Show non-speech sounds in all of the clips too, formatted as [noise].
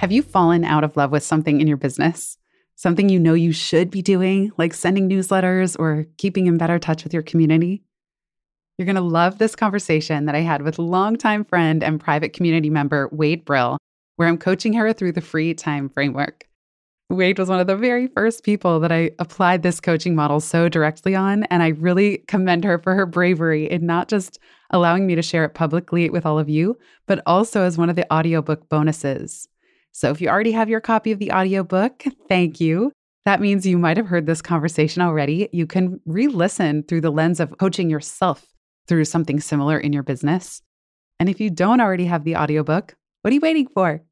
Have you fallen out of love with something in your business? Something you know you should be doing, like sending newsletters or keeping in better touch with your community? You're going to love this conversation that I had with longtime friend and private community member Wade Brill where I'm coaching her through the free time framework. Wade was one of the very first people that I applied this coaching model so directly on. And I really commend her for her bravery in not just allowing me to share it publicly with all of you, but also as one of the audiobook bonuses. So if you already have your copy of the audiobook, [laughs] thank you. That means you might have heard this conversation already. You can re listen through the lens of coaching yourself through something similar in your business. And if you don't already have the audiobook, what are you waiting for?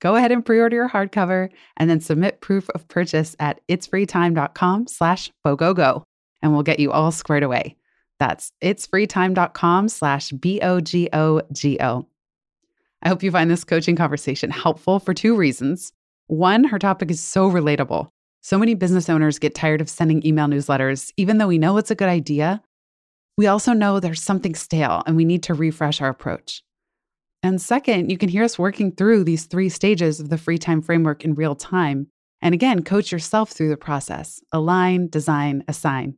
Go ahead and pre-order your hardcover and then submit proof of purchase at itsfreetime.com slash bogogo and we'll get you all squared away. That's itsfreetime.com slash B-O-G-O-G-O. I hope you find this coaching conversation helpful for two reasons. One, her topic is so relatable. So many business owners get tired of sending email newsletters, even though we know it's a good idea. We also know there's something stale and we need to refresh our approach. And second, you can hear us working through these three stages of the free time framework in real time. And again, coach yourself through the process align, design, assign.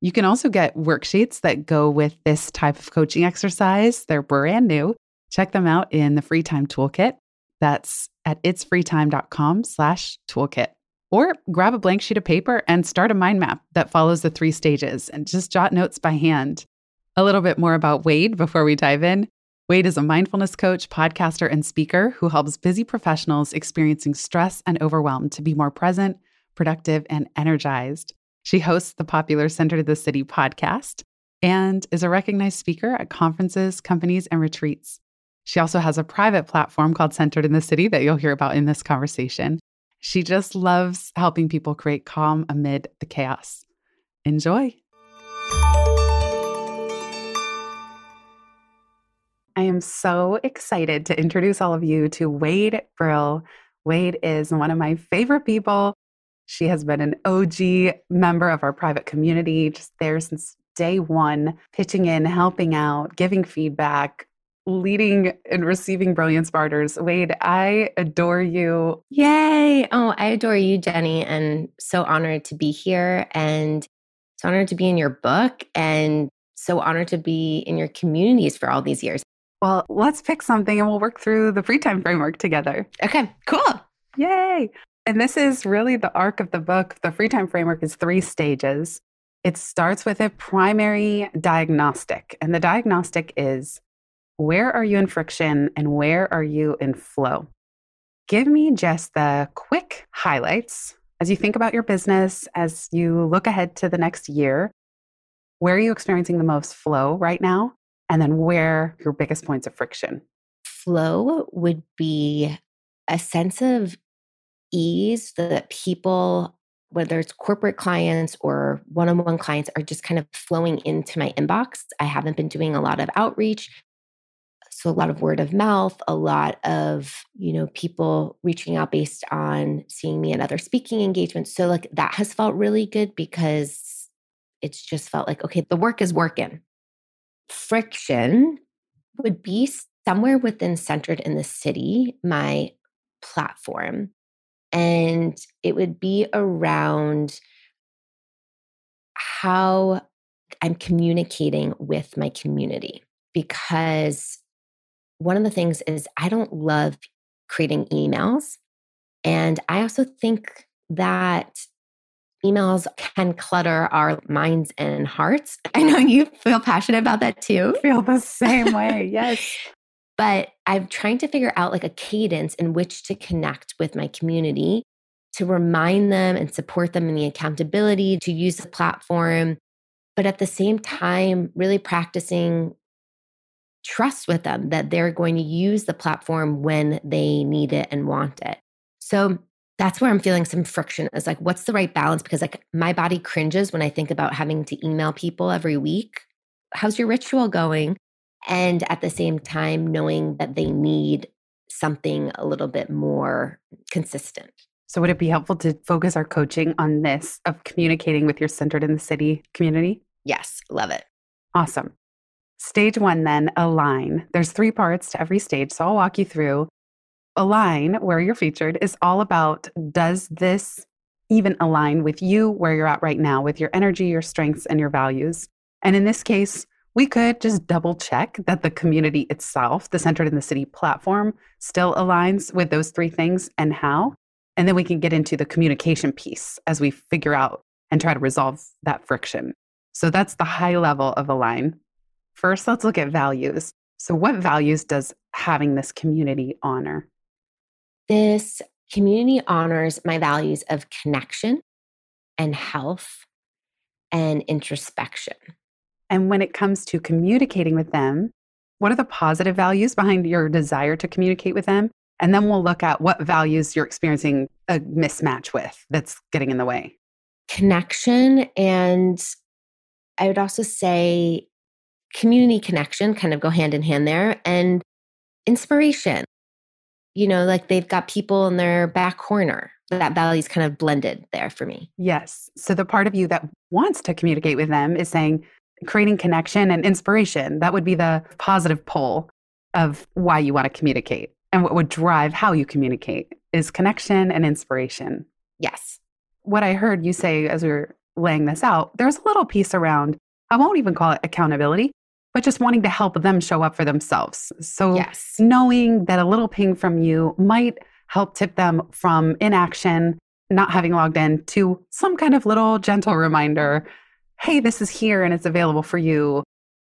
You can also get worksheets that go with this type of coaching exercise. They're brand new. Check them out in the free time toolkit. That's at itsfreetime.com slash toolkit. Or grab a blank sheet of paper and start a mind map that follows the three stages and just jot notes by hand. A little bit more about Wade before we dive in. Wade is a mindfulness coach, podcaster, and speaker who helps busy professionals experiencing stress and overwhelm to be more present, productive, and energized. She hosts the popular Centered in the City podcast and is a recognized speaker at conferences, companies, and retreats. She also has a private platform called Centered in the City that you'll hear about in this conversation. She just loves helping people create calm amid the chaos. Enjoy. I am so excited to introduce all of you to Wade Brill. Wade is one of my favorite people. She has been an OG member of our private community, just there since day one, pitching in, helping out, giving feedback, leading and receiving brilliance barters. Wade, I adore you. Yay. Oh, I adore you, Jenny, and so honored to be here and so honored to be in your book and so honored to be in your communities for all these years. Well, let's pick something and we'll work through the free time framework together. Okay, cool. Yay. And this is really the arc of the book. The free time framework is three stages. It starts with a primary diagnostic, and the diagnostic is where are you in friction and where are you in flow? Give me just the quick highlights as you think about your business, as you look ahead to the next year. Where are you experiencing the most flow right now? and then where your biggest points of friction? Flow would be a sense of ease that people, whether it's corporate clients or one on one clients, are just kind of flowing into my inbox. I haven't been doing a lot of outreach. So, a lot of word of mouth, a lot of, you know, people reaching out based on seeing me at other speaking engagements. So, like, that has felt really good because it's just felt like, okay, the work is working friction would be somewhere within centered in the city, my platform. And it would be around how I'm communicating with my community. Because one of the things is, I don't love creating emails. And I also think that emails can clutter our minds and hearts. [laughs] I know you feel passionate about that too. I feel the same way. [laughs] Yes. but I'm trying to figure out like a cadence in which to connect with my community to remind them and support them in the accountability to use the platform. But at the same time, really practicing trust with them that they're going to use the platform when they need it and want it. So that's where I'm feeling some friction is like, what's the right balance? Because like my body cringes when I think about having to email people every week. How's your ritual going? And at the same time, knowing that they need something a little bit more consistent. So, would it be helpful to focus our coaching on this of communicating with your centered in the city community? Yes, love it. Awesome. Stage one, then align. There's three parts to every stage. So, I'll walk you through. Align, where you're featured, is all about does this even align with you where you're at right now, with your energy, your strengths, and your values? And in this case, we could just double check that the community itself, the Centered in the City platform, still aligns with those three things and how. And then we can get into the communication piece as we figure out and try to resolve that friction. So that's the high level of align. First, let's look at values. So, what values does having this community honor? This community honors my values of connection and health and introspection. And when it comes to communicating with them, what are the positive values behind your desire to communicate with them? And then we'll look at what values you're experiencing a mismatch with that's getting in the way. Connection. And I would also say community connection kind of go hand in hand there and inspiration. You know, like they've got people in their back corner. That value is kind of blended there for me. Yes. So the part of you that wants to communicate with them is saying, creating connection and inspiration. That would be the positive pole of why you want to communicate and what would drive how you communicate is connection and inspiration. Yes. What I heard you say as we were laying this out, there's a little piece around, I won't even call it accountability, but just wanting to help them show up for themselves. So, yes. knowing that a little ping from you might help tip them from inaction, not having logged in, to some kind of little gentle reminder hey, this is here and it's available for you.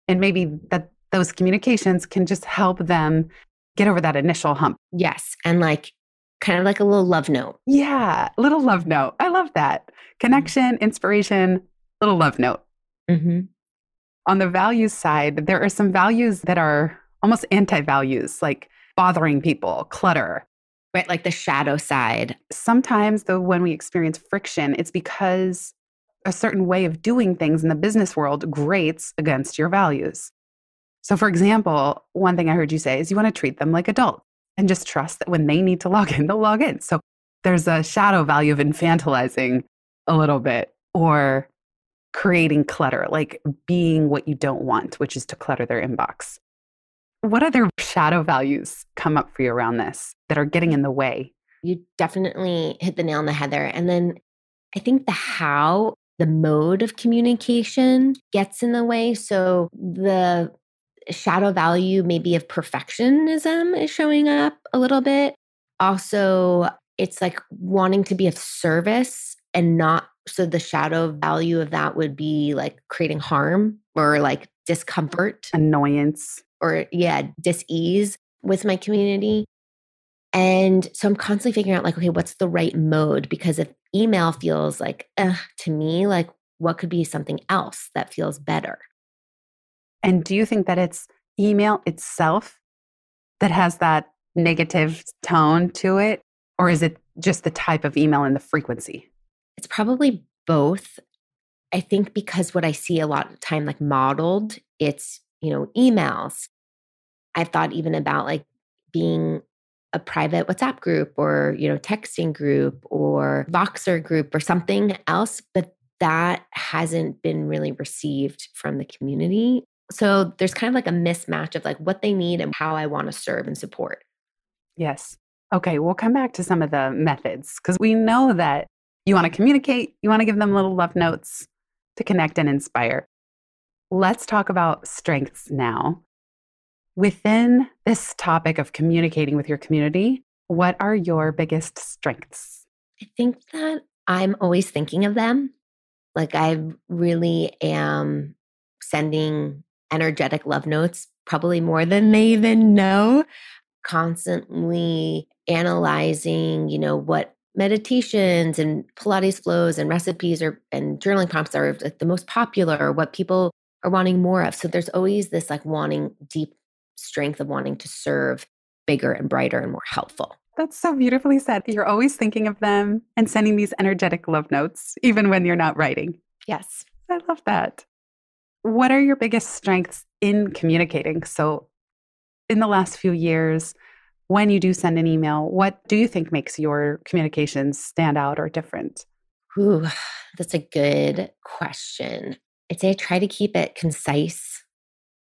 And maybe that those communications can just help them get over that initial hump. Yes. And like kind of like a little love note. Yeah, little love note. I love that. Connection, inspiration, little love note. Mm-hmm. On the values side, there are some values that are almost anti values, like bothering people, clutter. Right, like the shadow side. Sometimes, though, when we experience friction, it's because a certain way of doing things in the business world grates against your values. So, for example, one thing I heard you say is you want to treat them like adults and just trust that when they need to log in, they'll log in. So, there's a shadow value of infantilizing a little bit or creating clutter, like being what you don't want, which is to clutter their inbox. What other shadow values come up for you around this that are getting in the way? You definitely hit the nail on the head there. And then I think the how, the mode of communication gets in the way. So the shadow value maybe of perfectionism is showing up a little bit. Also, it's like wanting to be of service and not so the shadow value of that would be like creating harm or like discomfort, annoyance, or yeah, dis-ease with my community. And so I'm constantly figuring out like, okay, what's the right mode? Because if email feels like, uh, to me, like what could be something else that feels better? And do you think that it's email itself that has that negative tone to it? Or is it just the type of email and the frequency? It's probably both. I think because what I see a lot of time like modeled, it's, you know, emails. I've thought even about like being a private WhatsApp group or, you know, texting group or Voxer group or something else, but that hasn't been really received from the community. So there's kind of like a mismatch of like what they need and how I want to serve and support. Yes. Okay, we'll come back to some of the methods because we know that you want to communicate, you want to give them little love notes to connect and inspire. Let's talk about strengths now. Within this topic of communicating with your community, what are your biggest strengths? I think that I'm always thinking of them. Like I really am sending energetic love notes, probably more than they even know, constantly analyzing, you know, what meditations and Pilates flows and recipes or and journaling prompts are like the most popular or what people are wanting more of. So there's always this like wanting deep strength of wanting to serve bigger and brighter and more helpful. That's so beautifully said. You're always thinking of them and sending these energetic love notes, even when you're not writing. Yes. I love that. What are your biggest strengths in communicating? So, in the last few years, when you do send an email, what do you think makes your communications stand out or different? Ooh, that's a good question. I'd say I try to keep it concise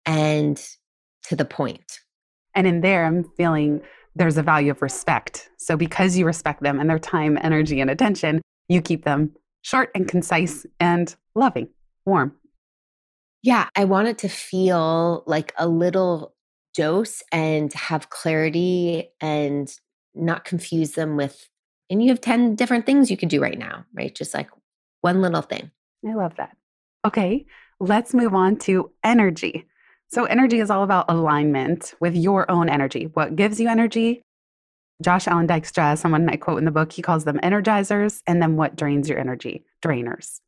and to the point. And in there, I'm feeling there's a value of respect. So, because you respect them and their time, energy, and attention, you keep them short and concise and loving, warm. Yeah, I want it to feel like a little dose and have clarity and not confuse them with, and you have 10 different things you can do right now, right? Just like one little thing. I love that. Okay, let's move on to energy. So, energy is all about alignment with your own energy. What gives you energy? Josh Alan Dykstra, someone I quote in the book, he calls them energizers, and then what drains your energy? Drainers.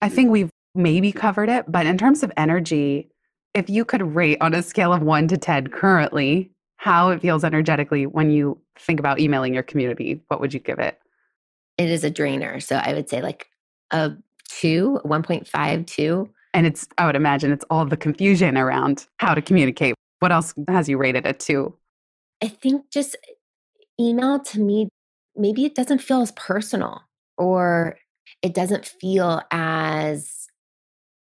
I mm. think we've maybe covered it, but in terms of energy, if you could rate on a scale of one to 10 currently how it feels energetically when you think about emailing your community, what would you give it? It is a drainer. So I would say like a two, 1.5, two. And it's, I would imagine it's all the confusion around how to communicate. What else has you rated a two? I think just eh, email to me, maybe it doesn't feel as personal or it doesn't feel as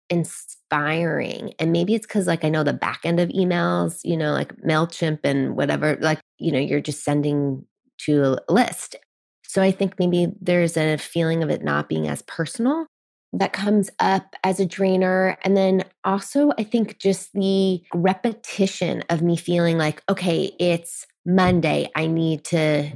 inspiring. And maybe it's because, like, I know the back end of emails, you know, like MailChimp and whatever, like, you know, you're just sending to a list. So I think maybe there's a feeling of it not being as personal that comes up as a drainer. And then also, I think just the repetition of me feeling like, okay, it's Monday. I need to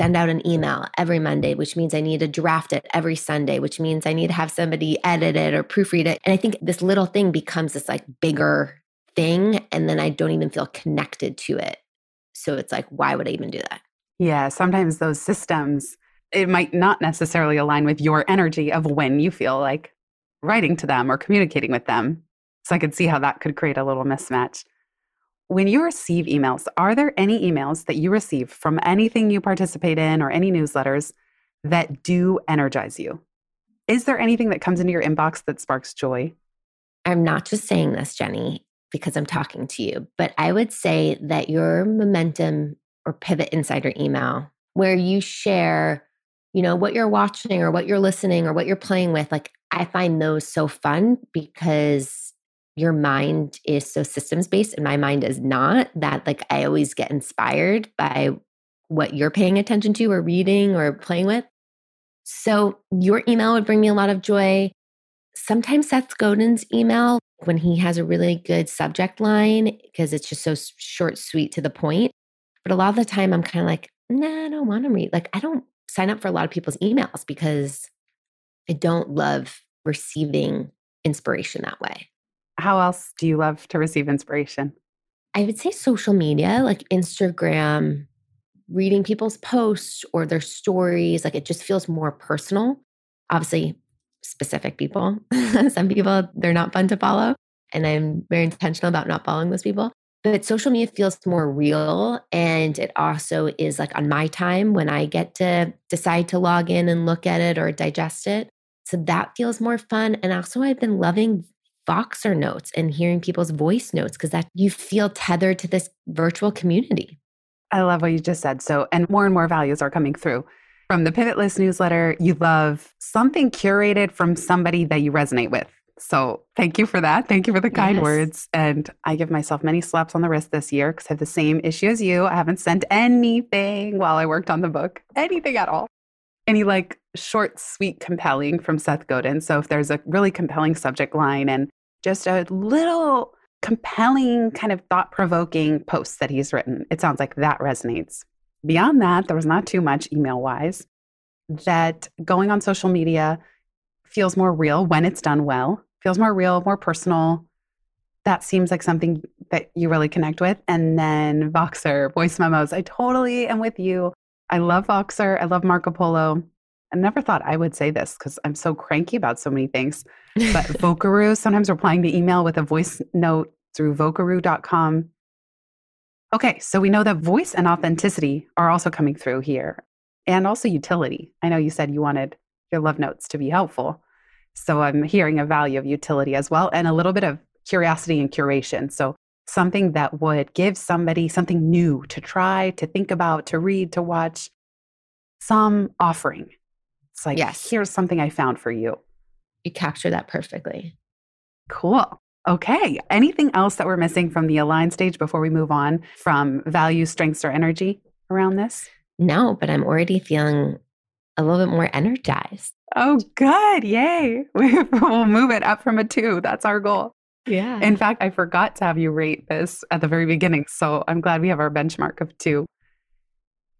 send out an email every Monday, which means I need to draft it every Sunday, which means I need to have somebody edit it or proofread it. And I think this little thing becomes this like bigger thing. And then I don't even feel connected to it. So it's like, why would I even do that? Yeah, sometimes those systems, it might not necessarily align with your energy of when you feel like writing to them or communicating with them. So I could see how that could create a little mismatch. When you receive emails, are there any emails that you receive from anything you participate in or any newsletters that do energize you? Is there anything that comes into your inbox that sparks joy? I'm not just saying this, Jenny, because I'm talking to you, but I would say that your momentum or pivot insider email, where you share, you know, what you're watching or what you're listening or what you're playing with, like I find those so fun because your mind is so systems based and my mind is not that like i always get inspired by what you're paying attention to or reading or playing with. So your email would bring me a lot of joy. Sometimes seth godin's email when he has a really good subject line because it's just so short sweet to the point but a lot of the time i'm kind of like nah i don't want to read like i don't sign up for a lot of people's emails because i don't love receiving inspiration that way how else do you love to receive inspiration? I would say social media, like Instagram, reading people's posts or their stories. Like it just feels more personal. Obviously, specific people. [laughs] Some people, they're not fun to follow. And I'm very intentional about not following those people. But social media feels more real. And it also is like on my time when I get to decide to log in and look at it or digest it. So that feels more fun. And also, I've been loving Voxer notes and hearing people's voice notes because that you feel tethered to this virtual community. I love what you just said. So, and more and more values are coming through. From the Pivot List newsletter, you love something curated from somebody that you resonate with. So, thank you for that. Thank you for the kind yes. words. And I give myself many slaps on the wrist this year because I have the same issue as you. I haven't sent anything while I worked on the book, anything at all. Any like short, sweet, compelling from Seth Godin. So, if there's a really compelling subject line and just a little compelling, kind of thought provoking post that he's written. It sounds like that resonates. Beyond that, there was not too much email wise. That going on social media feels more real when it's done well, feels more real, more personal. That seems like something that you really connect with. And then Voxer, voice memos. I totally am with you. I love Voxer. I love Marco Polo. I never thought I would say this because I'm so cranky about so many things. But [laughs] Vocaroo, sometimes replying to email with a voice note through vocaroo.com Okay, so we know that voice and authenticity are also coming through here, and also utility. I know you said you wanted your love notes to be helpful. So I'm hearing a value of utility as well, and a little bit of curiosity and curation. So something that would give somebody something new to try, to think about, to read, to watch, some offering. It's like, yes, here's something I found for you. You capture that perfectly. Cool. Okay. Anything else that we're missing from the align stage before we move on from value, strengths, or energy around this? No, but I'm already feeling a little bit more energized. Oh, good. Yay. [laughs] we'll move it up from a two. That's our goal. Yeah. In fact, I forgot to have you rate this at the very beginning. So I'm glad we have our benchmark of two.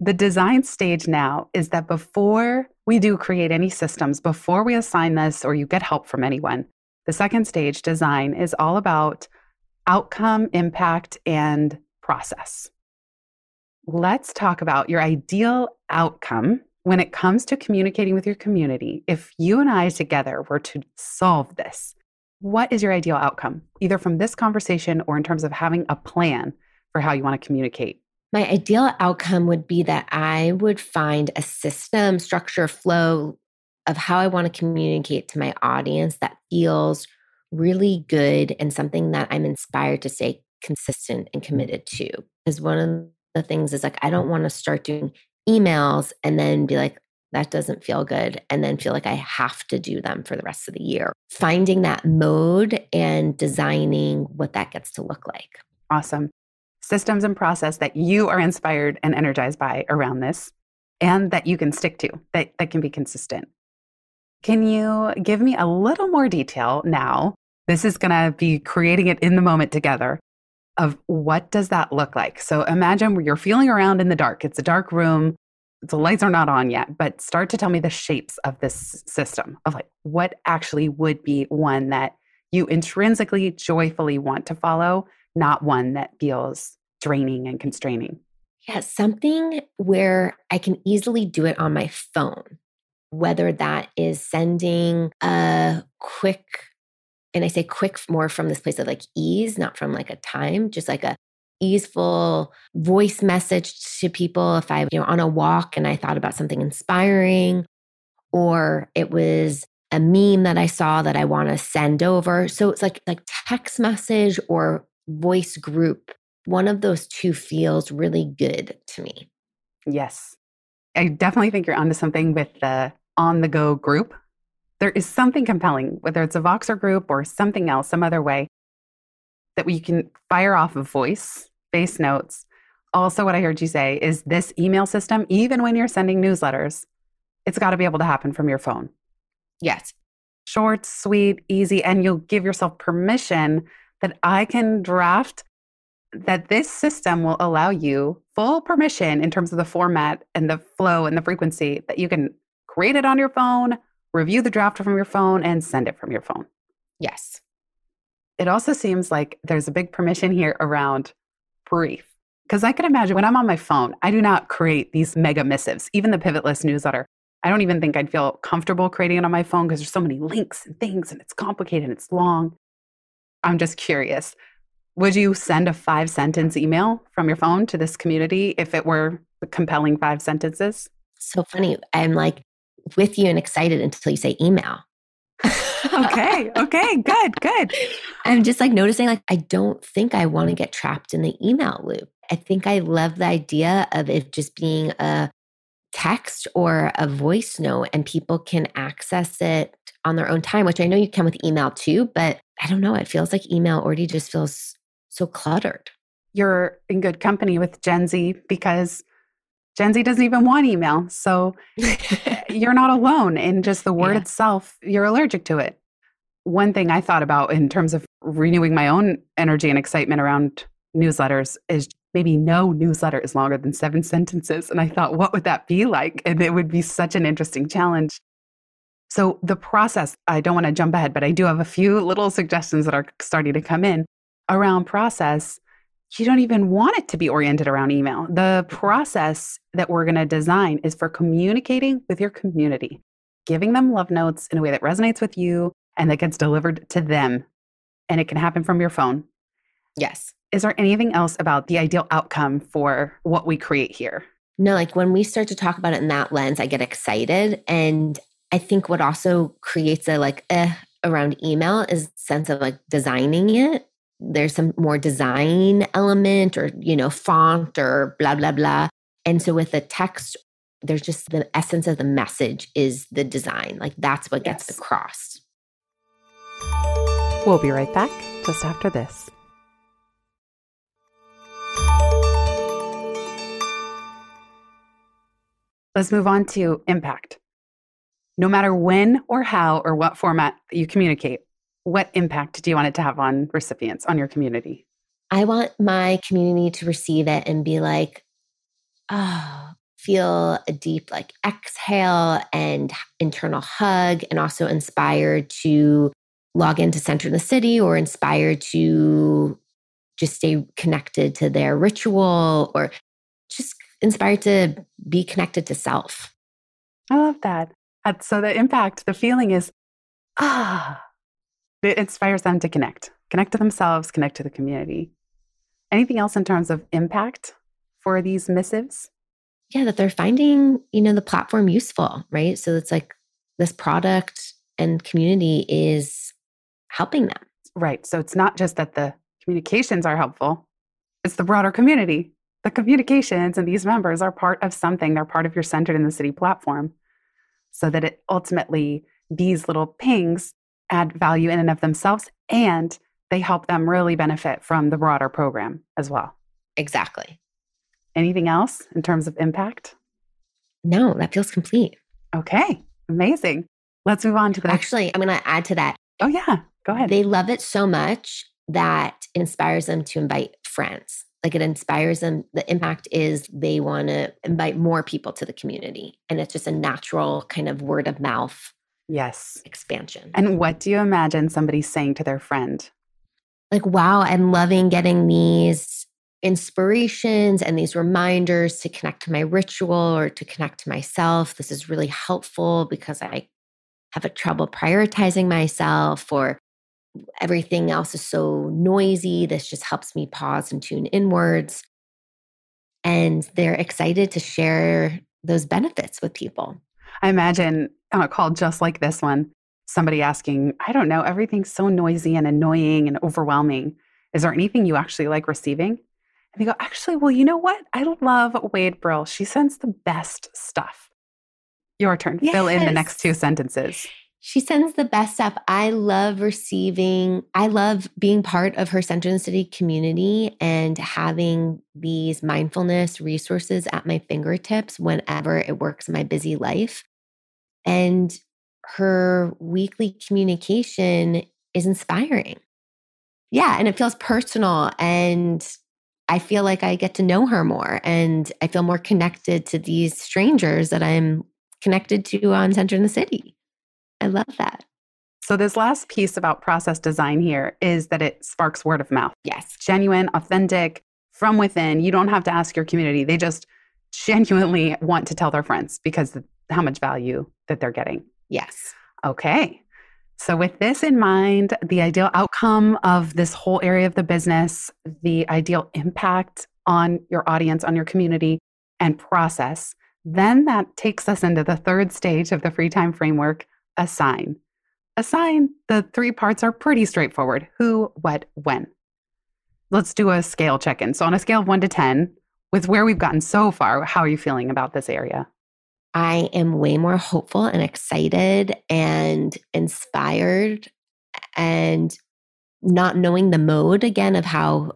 The design stage now is that before we do create any systems, before we assign this or you get help from anyone, the second stage, design, is all about outcome, impact, and process. Let's talk about your ideal outcome when it comes to communicating with your community. If you and I together were to solve this, what is your ideal outcome, either from this conversation or in terms of having a plan for how you want to communicate? My ideal outcome would be that I would find a system, structure, flow of how I want to communicate to my audience that feels really good and something that I'm inspired to stay consistent and mm. committed to. Because one of the things is like, I don't want to start doing emails and then be like, that doesn't feel good and then feel like I have to do them for the rest of the year. Finding that mode and designing what that gets to look like. Awesome. Systems and process that you are inspired and energized by around this and that you can stick to, that, that can be consistent. Can you give me a little more detail now? This is going to be creating it in the moment together of what does that look like? So imagine you're feeling around in the dark. It's a dark room the lights are not on yet, but start to tell me the shapes of this system of like what actually would be one that you intrinsically joyfully want to follow, not one that feels draining and constraining. Yeah, something where I can easily do it on my phone, whether that is sending a quick, and I say quick more from this place of like ease, not from like a time, just like a easeful voice message to people if I, you know, on a walk and I thought about something inspiring, or it was a meme that I saw that I want to send over. So it's like like text message or voice group. One of those two feels really good to me. Yes. I definitely think you're onto something with the on the go group. There is something compelling, whether it's a Voxer group or something else, some other way that we can fire off a voice face notes. Also, what I heard you say is this email system, even when you're sending newsletters, it's got to be able to happen from your phone. Yes. Short, sweet, easy, and you'll give yourself permission that I can draft that this system will allow you full permission in terms of the format and the flow and the frequency that you can create it on your phone, review the draft from your phone, and send it from your phone. Yes. It also seems like there's a big permission here around brief. Because I can imagine when I'm on my phone, I do not create these mega missives, even the pivot list newsletter. I don't even think I'd feel comfortable creating it on my phone because there's so many links and things and it's complicated and it's long. I'm just curious. Would you send a five sentence email from your phone to this community if it were compelling five sentences? So funny. I'm like with you and excited until you say email [laughs] okay. Okay. Good. Good. [laughs] I'm just like noticing, like, I don't think I want to get trapped in the email loop. I think I love the idea of it just being a text or a voice note and people can access it on their own time, which I know you can with email too, but I don't know. It feels like email already just feels so cluttered. You're in good company with Gen Z because Gen Z doesn't even want email. So eh, [laughs] you're not alone in just the word yeah. itself. You're allergic to it. One thing I thought about in terms of renewing my own energy and excitement around newsletters is maybe no newsletter is longer than seven sentences. And I thought, what would that be like? And it would be such an interesting challenge. So, the process, I don't want to jump ahead, but I do have a few little suggestions that are starting to come in around process you don't even want it to be oriented around email. The mm-hmm. process that we're going to design is for communicating with your community, giving them love notes in a way that resonates with you and that gets delivered to them. And it can happen from your phone. Yes. Is there anything else about the ideal outcome for what we create here? No, like when we start to talk about it in that lens, I get excited. And I think what also creates a like eh around email is sense of like designing it. There's some more design element or, you know, font or blah, blah, blah. And so with the text, there's just the essence of the message is the design. Like that's what gets across. We'll be right back just after this. Let's move on to impact. No matter when or how or what format you communicate, what impact do you want it to have on recipients, on your community? I want my community to receive it and be like, oh, feel a deep like exhale and internal hug, and also inspired to log into Center in the City or inspired to just stay connected to their ritual or just inspired to be connected to self. I love that. So the impact, the feeling is, ah, it inspires them to connect, connect to themselves, connect to the community. Anything else in terms of impact for these missives? Yeah, that they're finding, you know, the platform useful, right? So it's like this product and community is helping them. Right. So it's not just that the communications are helpful, it's the broader community. The communications and these members are part of something. They're part of your centered in the city platform. So that it ultimately, these little pings add value in and of themselves and they help them really benefit from the broader program as well. Exactly. Anything else in terms of impact? No, that feels complete. Okay, amazing. Let's move on to the Actually, I'm going to add to that. Oh, yeah. Go ahead. They love it so much that it inspires them to invite friends. Like it inspires them. The impact is they want to invite more people to the community. And it's just a natural kind of word of mouth yes expansion. And what do you imagine somebody saying to their friend? Like, wow, I'm loving getting these inspirations and these reminders to connect to my ritual or to connect to myself. This is really helpful because I have a trouble prioritizing myself or everything else is so noisy. This just helps me pause and tune inwards. And they're excited to share those benefits with people. I imagine on a call just like this one, somebody asking, I don't know, everything's so noisy and annoying and overwhelming. Is there anything you actually like receiving? And they go, actually, well, you know what? I love Wade Brill. She sends the best stuff. Your turn. Yes. Fill in the next two sentences. She sends the best stuff. I love receiving, I love being part of her Center in the City community and having these mindfulness resources at my fingertips whenever it works in my busy life. And her weekly communication is inspiring. Yeah, and it feels personal and I feel like I get to know her more and I feel more connected to these strangers that I'm connected to on Center in the City. I love that. So, this last piece about process design here is that it sparks word of mouth. Yes. Genuine, authentic, from within. You don't have to ask your community. They just [laughs] genuinely want to tell their friends because how much value that they're getting. Yes. Okay. So, with this in mind, the ideal outcome of this whole area of the business, the ideal impact on your audience, on your community, and process, then that takes us into the third stage of the free time framework assign. Assign, the three parts are pretty straightforward who, what, when. Let's do a scale check in. So, on a scale of one to 10, with where we've gotten so far, how are you feeling about this area? I am way more hopeful and excited and inspired and not knowing the mode again of how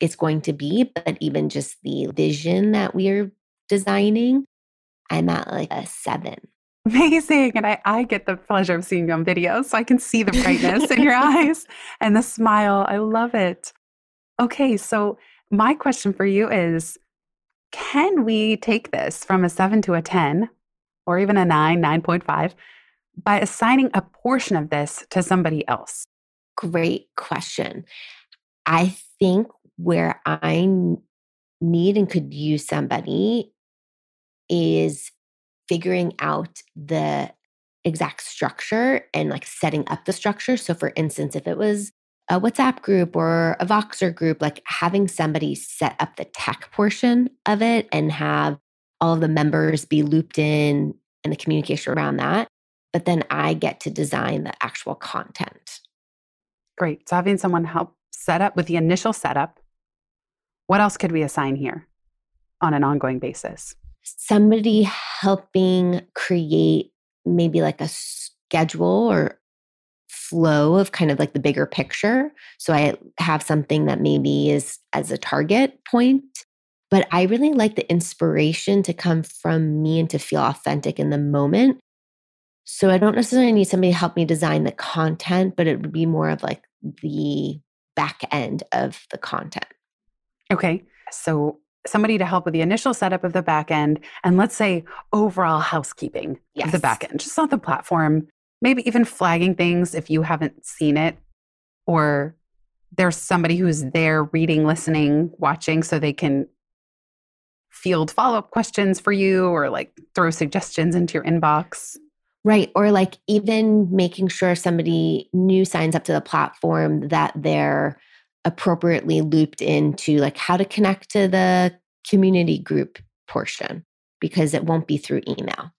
it's going to be, but even just the vision that we're designing, I'm at like a seven. [laughs] Amazing. And I, I get the pleasure of seeing you on video, so I can see the brightness in your [laughs] eyes and the smile. I love it. Okay, so my question for you is Can we take this from a seven to a 10 or even a nine, 9.5 by assigning a portion of this to somebody else? Great question. I think where I need and could use somebody is figuring out the exact structure and like setting up the structure. So, for instance, if it was a WhatsApp group or a Voxer group, like having somebody set up the tech portion of it and have all of the members be looped in and the communication around that. But then I get to design the actual content. Great. So having someone help set up with the initial setup, what else could we assign here on an ongoing basis? Somebody helping create maybe like a schedule or flow of kind of like the bigger picture. So I have something that maybe is as a target point, but I really like the inspiration to come from me and to feel authentic in the moment. So I don't necessarily need somebody to help me design the content, but it would be more of like the back end of the content. Okay. So somebody to help with the initial setup of the back end and let's say overall housekeeping yes. of the back end, just on the platform, maybe even flagging things if you haven't seen it or there's somebody who's there reading, listening, watching so they can field follow up questions for you or like throw suggestions into your inbox. Right. Or like even making sure somebody new signs up to the platform that they're appropriately looped into like how to connect to the community group portion because it won't be through email.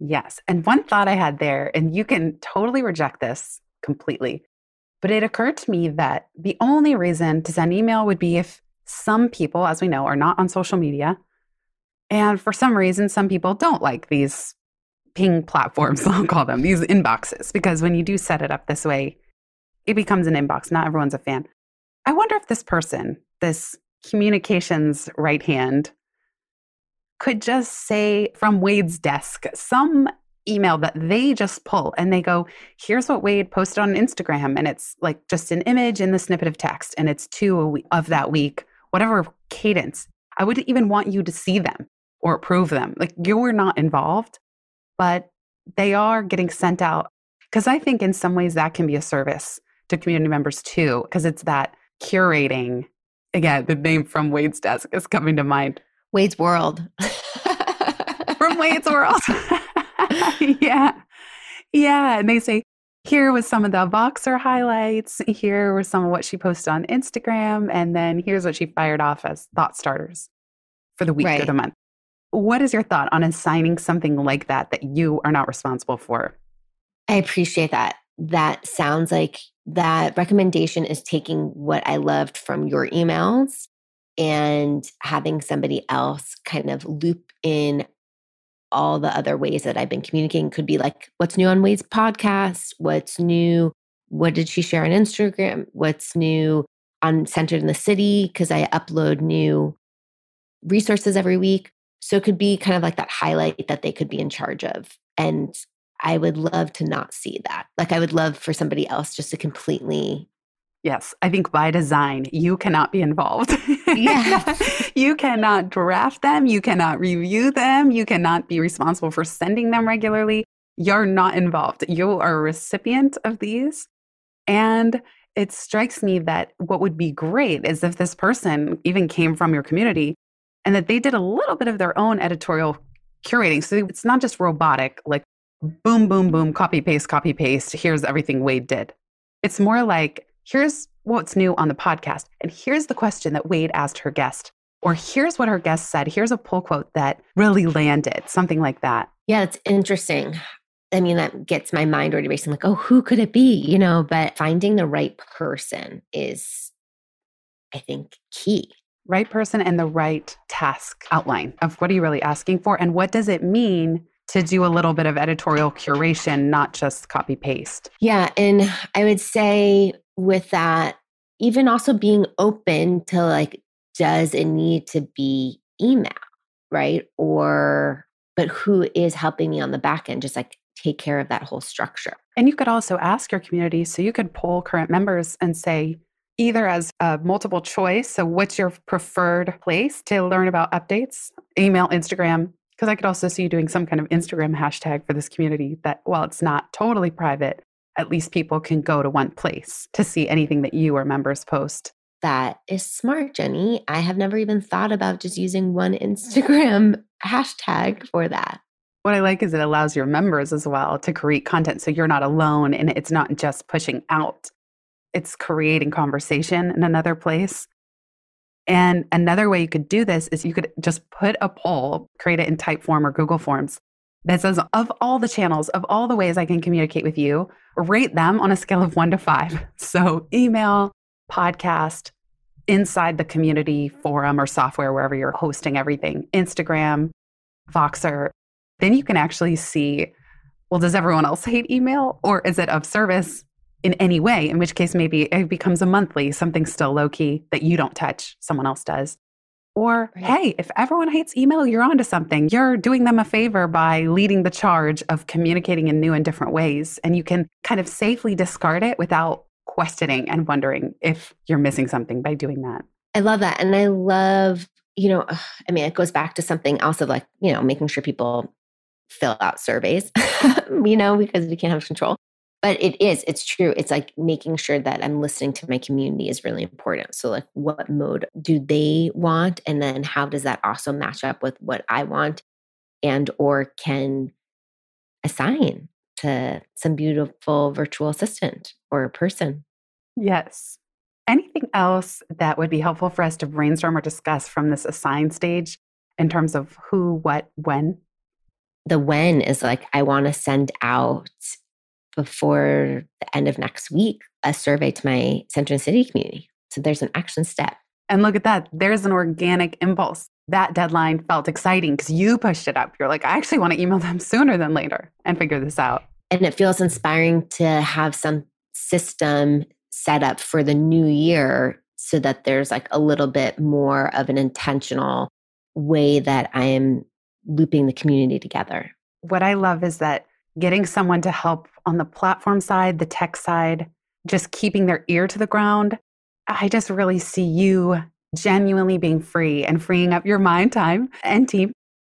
Yes. And one thought I had there, and you can totally reject this completely, but it occurred to me that the only reason to send email would be if some people, as we know, are not on social media. And for some reason, some people don't like these ping platforms, [laughs] I'll call them, these inboxes, because when you do set it up this way, it becomes an inbox. Not everyone's a fan. I wonder if this person, this communications right hand, could just say from Wade's desk some email that they just pull and they go, here's what Wade posted on Instagram. And it's like just an image in the snippet of text. And it's two of that week, whatever cadence. I wouldn't even want you to see them or approve them. Like you're not involved, but they are getting sent out. Because I think in some ways that can be a service to community members too, because it's that curating. Again, the name from Wade's desk is coming to mind. Wade's World. From Wade's World. [laughs] yeah. Yeah. And they say, here was some of the Voxer highlights. Here was some of what she posted on Instagram. And then here's what she fired off as thought starters for the week right. or the month. What is your thought on assigning something like that that you are not responsible for? I appreciate that. That sounds like that recommendation is taking what I loved from your emails and having somebody else kind of loop in all the other ways that I've been communicating could be like, what's new on Wade's podcast? What's new? What did she share on Instagram? What's new on Centered in the City? Because I upload new resources every week. So it could be kind of like that highlight that they could be in charge of. And I would love to not see that. Like, I would love for somebody else just to completely Yes, I think by design, you cannot be involved. Yeah. [laughs] you cannot draft them. You cannot review them. You cannot be responsible for sending them regularly. You're not involved. You are a recipient of these. And it strikes me that what would be great is if this person even came from your community and that they did a little bit of their own editorial curating. So it's not just robotic, like boom, boom, boom, copy, paste, copy, paste. Here's everything Wade did. It's more like, here's what's new on the podcast. And here's the question that Wade asked her guest. Or here's what her guest said. Here's a pull quote that really landed, something like that. Yeah, it's interesting. I mean, that gets my mind already racing, like, oh, who could it be? You know, but finding the right person is, I think, key. Right person and the right task outline of what are you really asking for? And what does it mean to do a little bit of editorial curation, not just copy paste? Yeah. And I would say with that, even also being open to like, does it need to be email, right? Or, but who is helping me on the back end, just like take care of that whole structure? And you could also ask your community. So you could poll current members and say, either as a multiple choice. So, what's your preferred place to learn about updates? Email, Instagram. Because I could also see you doing some kind of Instagram hashtag for this community that, while it's not totally private, at least people can go to one place to see anything that you or members post. That is smart, Jenny. I have never even thought about just using one Instagram [laughs] hashtag for that. What I like is it allows your members as well to create content so you're not alone and it's not just pushing out it's creating conversation in another place. And another way you could do this is you could just put a poll, create it in Typeform or Google Forms that says, of all the channels, of all the ways I can communicate with you, rate them on a scale of one to five. [laughs] So, email, podcast, inside the community forum or software, wherever you're hosting everything, Instagram, Voxer, then you can actually see well, does everyone else hate email or is it of service in any way? In which case, maybe it becomes a monthly, something still low key that you don't touch, someone else does. Or, right. hey, if everyone hates email, you're onto something. You're doing them a favor by leading the charge of communicating in new and different ways. And you can kind of safely discard it without questioning and wondering if you're missing something by doing that. I love that. And I love, you know, I mean, it goes back to something else of like, you know, making sure people fill out surveys, [laughs] you know, because we can't have control. But it is, it's true. It's like making sure that I'm listening to my community is really important. So, like, what mode do they want? And then how does that also match up with what I want? And or can assign to some beautiful virtual assistant or a person. Yes. Anything else that would be helpful for us to brainstorm or discuss from this assign stage in terms of who, what, when? the when is like, I want to send out before the end of next week a survey to my Central City community. So there's an action step. And look at that. There's an organic impulse. That deadline felt exciting because you pushed it up. You're like, I actually want to email them [laughs] sooner than later and figure this out. And it feels inspiring to have some system set up for the new year so that there's like a little bit more of an intentional way that I am looping the community together. What I love is that getting someone to help on the platform side, the tech side, just keeping their ear to the ground. I just really see you genuinely being free and freeing up your mind, time, and team,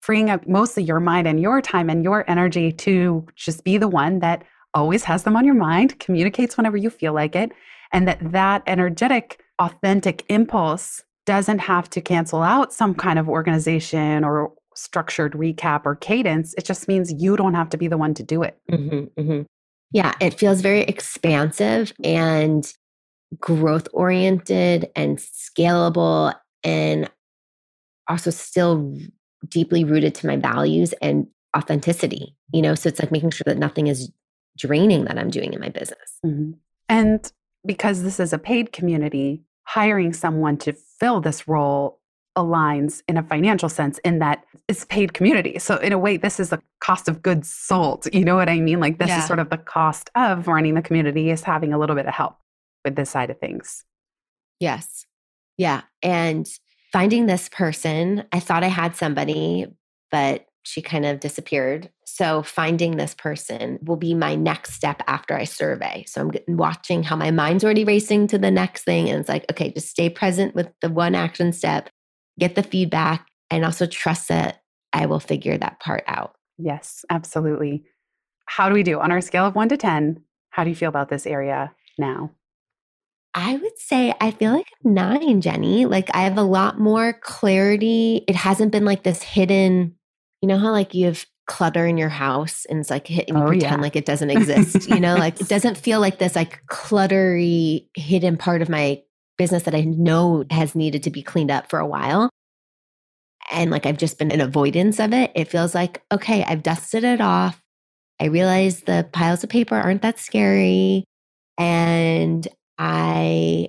freeing up mostly your mind and your time and your energy to just be the one that always has them on your mind, communicates whenever you feel like it, and that that energetic, authentic impulse doesn't have to cancel out some kind of organization or structured recap or cadence. It just means you don't have to be the one to do it. Mm-hmm, mm-hmm. Yeah, it feels very expansive and growth oriented and scalable and also still deeply rooted to my values and authenticity. You know, so it's like making sure that nothing is draining that I'm doing in my business. Mm-hmm. And because this is a paid community, hiring someone to fill this role aligns in a financial sense in that it's paid community. So in a way, this is the cost of goods sold. You know what I mean? Like this yeah. is sort of the cost of running the community is having a little bit of help with this side of things. Yes. Yeah. And finding this person, I thought I had somebody, but she kind of disappeared. So finding this person will be my next step after I survey. So I'm watching how my mind's already racing to the next thing. And it's like, okay, just stay present with the one action step get the feedback, and also trust that I will figure that part out. Yes, absolutely. How do we do on our scale of one to 10? How do you feel about this area now? I would say I feel like nine, Jenny. Like I have a lot more clarity. It hasn't been like this hidden, you know how like you have clutter in your house and it's like hit and oh, pretend yeah. like it doesn't exist. you know, like it [laughs] doesn't feel like this like cluttery hidden part of my business that I know has needed to be cleaned up for a while. And like I've just been in avoidance of it. It feels like, okay, I've dusted it off. I realize the piles of paper aren't that scary. And I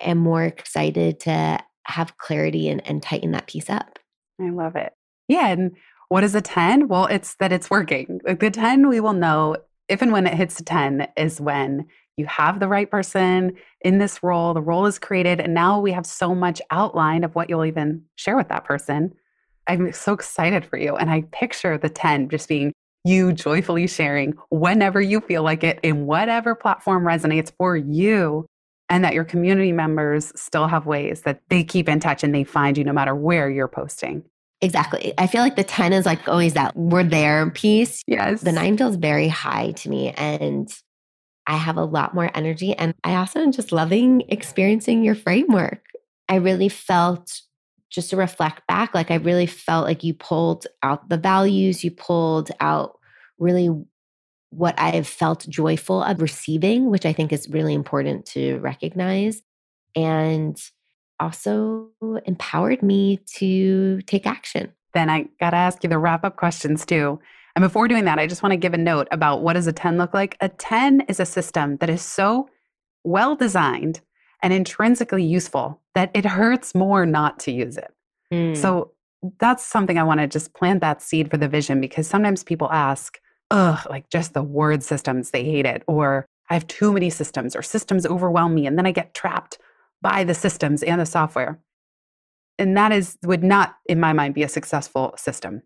am more excited to have clarity and, and tighten that piece up. I love it. Yeah. And what is a 10? Well, it's that it's working. Like the 10, we will know if and when it hits a 10 is when you have the right person in this role, the role is created, and now we have so much outline of what you'll even share with that person. I'm so excited for you. And I picture the 10 just being you joyfully sharing whenever you feel like it in whatever platform resonates for you. And that your community members still have ways that they keep in touch and they find you no matter where you're posting. Exactly. I feel like the 10 is like always that we're there piece. Yes. The nine feels very high to me. And I have a lot more energy. And I also am just loving experiencing your framework. I really felt, just to reflect back, like I really felt like you pulled out the values, you pulled out really what I've felt joyful of receiving, which I think is really important to recognize. And also empowered me to take action. Then I got to ask you the wrap up questions too. And before doing that, I just want to give a note about what does a 10 look like? A 10 is a system that is so well designed and intrinsically useful that it hurts more not to use it. Mm. So that's something I want to just plant that seed for the vision because sometimes people ask, ugh, like just the word systems, they hate it. Or I have too many systems, or systems overwhelm me. And then I get trapped by the systems and the software. And that is, would not, in my mind, be a successful system.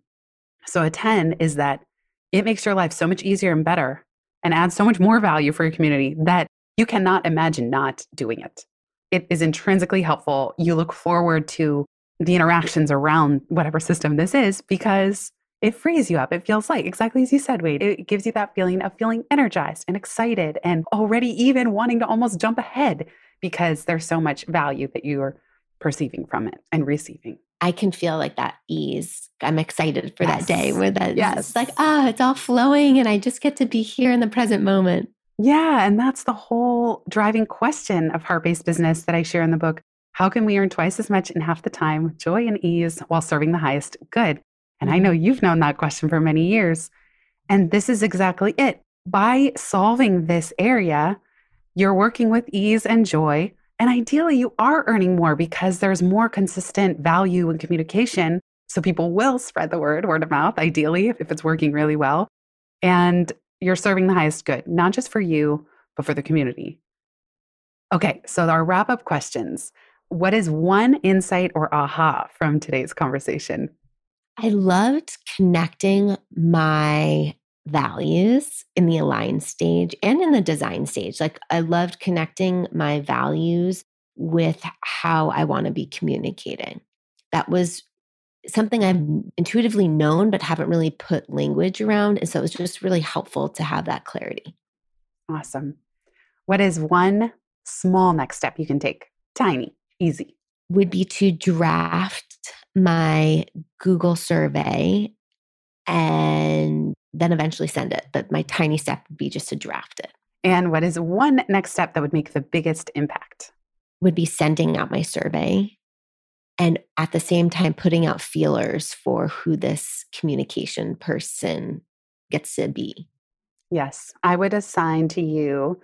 So a 10 is that it makes your life so much easier and better and adds so much more value for your community that you cannot imagine not doing it. It is intrinsically helpful. You look forward to the interactions around whatever system this is because it frees you up. It feels like, exactly as you said, Wade, it gives you that feeling of feeling energized and excited and already even wanting to almost jump ahead because there's so much value that you're perceiving from it and receiving. I can feel like that ease. I'm excited for yes. that day where that yes. it's like, ah, oh, it's all flowing and I just get to be here in the present moment. Yeah. And that's the whole driving question of heart based business that I share in the book. How can we earn twice as much in half the time with joy and ease while serving the highest good? And I know mm-hmm. you've known that question for many years. And this is exactly it. By solving this area, you're working with ease and joy. And ideally, you are earning more because there's more consistent value and communication. So people will spread the word, word of mouth, ideally, if, if it's working really well. And you're serving the highest good, not just for you, but for the community. Okay, so our wrap up questions. What is one insight or aha from today's conversation? I loved connecting my values in the align stage and in the design stage. Like, I loved connecting my values with how I want to be communicating. That was something I've intuitively known, but haven't really put language around. And so it was just really helpful to have that clarity. Awesome. What is one small next step you can take? Tiny, easy. Would be to draft my Google survey and then eventually send it. But my tiny step would be just to draft it. And what is one next step that would make the biggest impact? Would be sending out my survey and at the same time putting out feelers for who this communication person gets to be. Yes, I would assign to you.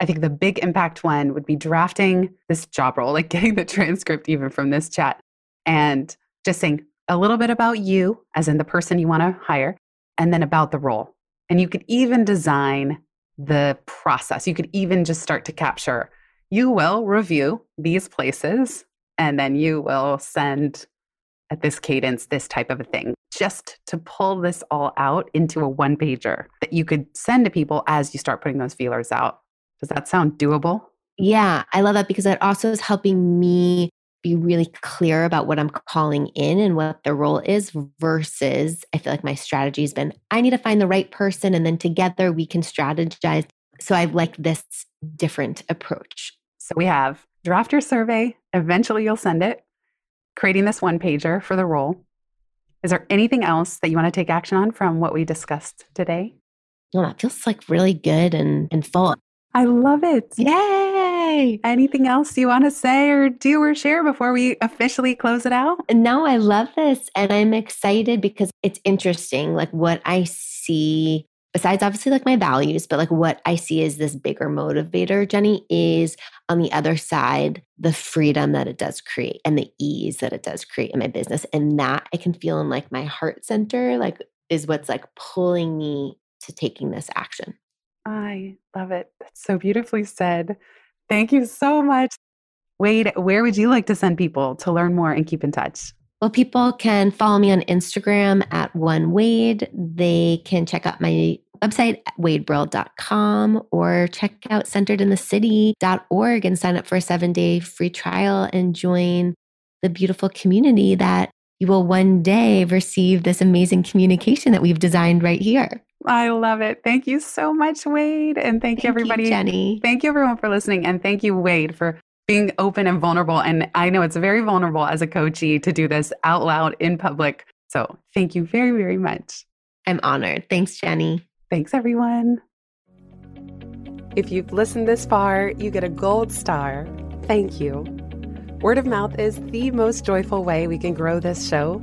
I think the big impact one would be drafting this job role, like [laughs] getting the transcript even from this chat and just saying a little bit about you, as in the person you want to hire, and then about the role. And you could even design the process. You could even just start to capture. You will review these places and then you will send at this cadence this type of a thing just to pull this all out into a one pager that you could send to people as you start putting those feelers out. Does that sound doable? Yeah, I love that because it also is helping me be really clear about what I'm calling in and what the role is versus I feel like my strategy has been I need to find the right person and then together we can strategize. So I like this different approach. So we have draft your survey, eventually you'll send it, creating this one pager for the role. Is there anything else that you want to take action on from what we discussed today? No, that feels like really good and, and full. I love it. Yay. Anything else you want to say or do or share before we officially close it out? No, I love this. And I'm excited because it's interesting. Like what I see, besides obviously like my values, but like what I see as this bigger motivator, Jenny, is on the other side, the freedom that it does create and the ease that it does create in my business. And that I can feel in like my heart center, like is what's like pulling me to taking this action. I love it. That's so beautifully said. Thank you so much. Wade, where would you like to send people to learn more and keep in touch? Well, people can follow me on Instagram at one Wade. They can check out my website at wadebrill.com or check out centeredinthecity.org and sign up for a seven day free trial and join the beautiful community that you will one day receive this amazing communication that we've designed right here. I love it. Thank you so much, Wade. And thank, thank you, everybody. You, Jenny. Thank you, everyone, for listening. And thank you, Wade, for being open and vulnerable. And I know it's very vulnerable as a coachee to do this out loud in public. So thank you very, very much. I'm honored. Thanks, Jenny. Thanks, everyone. If you've listened this far, you get a gold star. Thank you. Word of mouth is the most joyful way we can grow this show,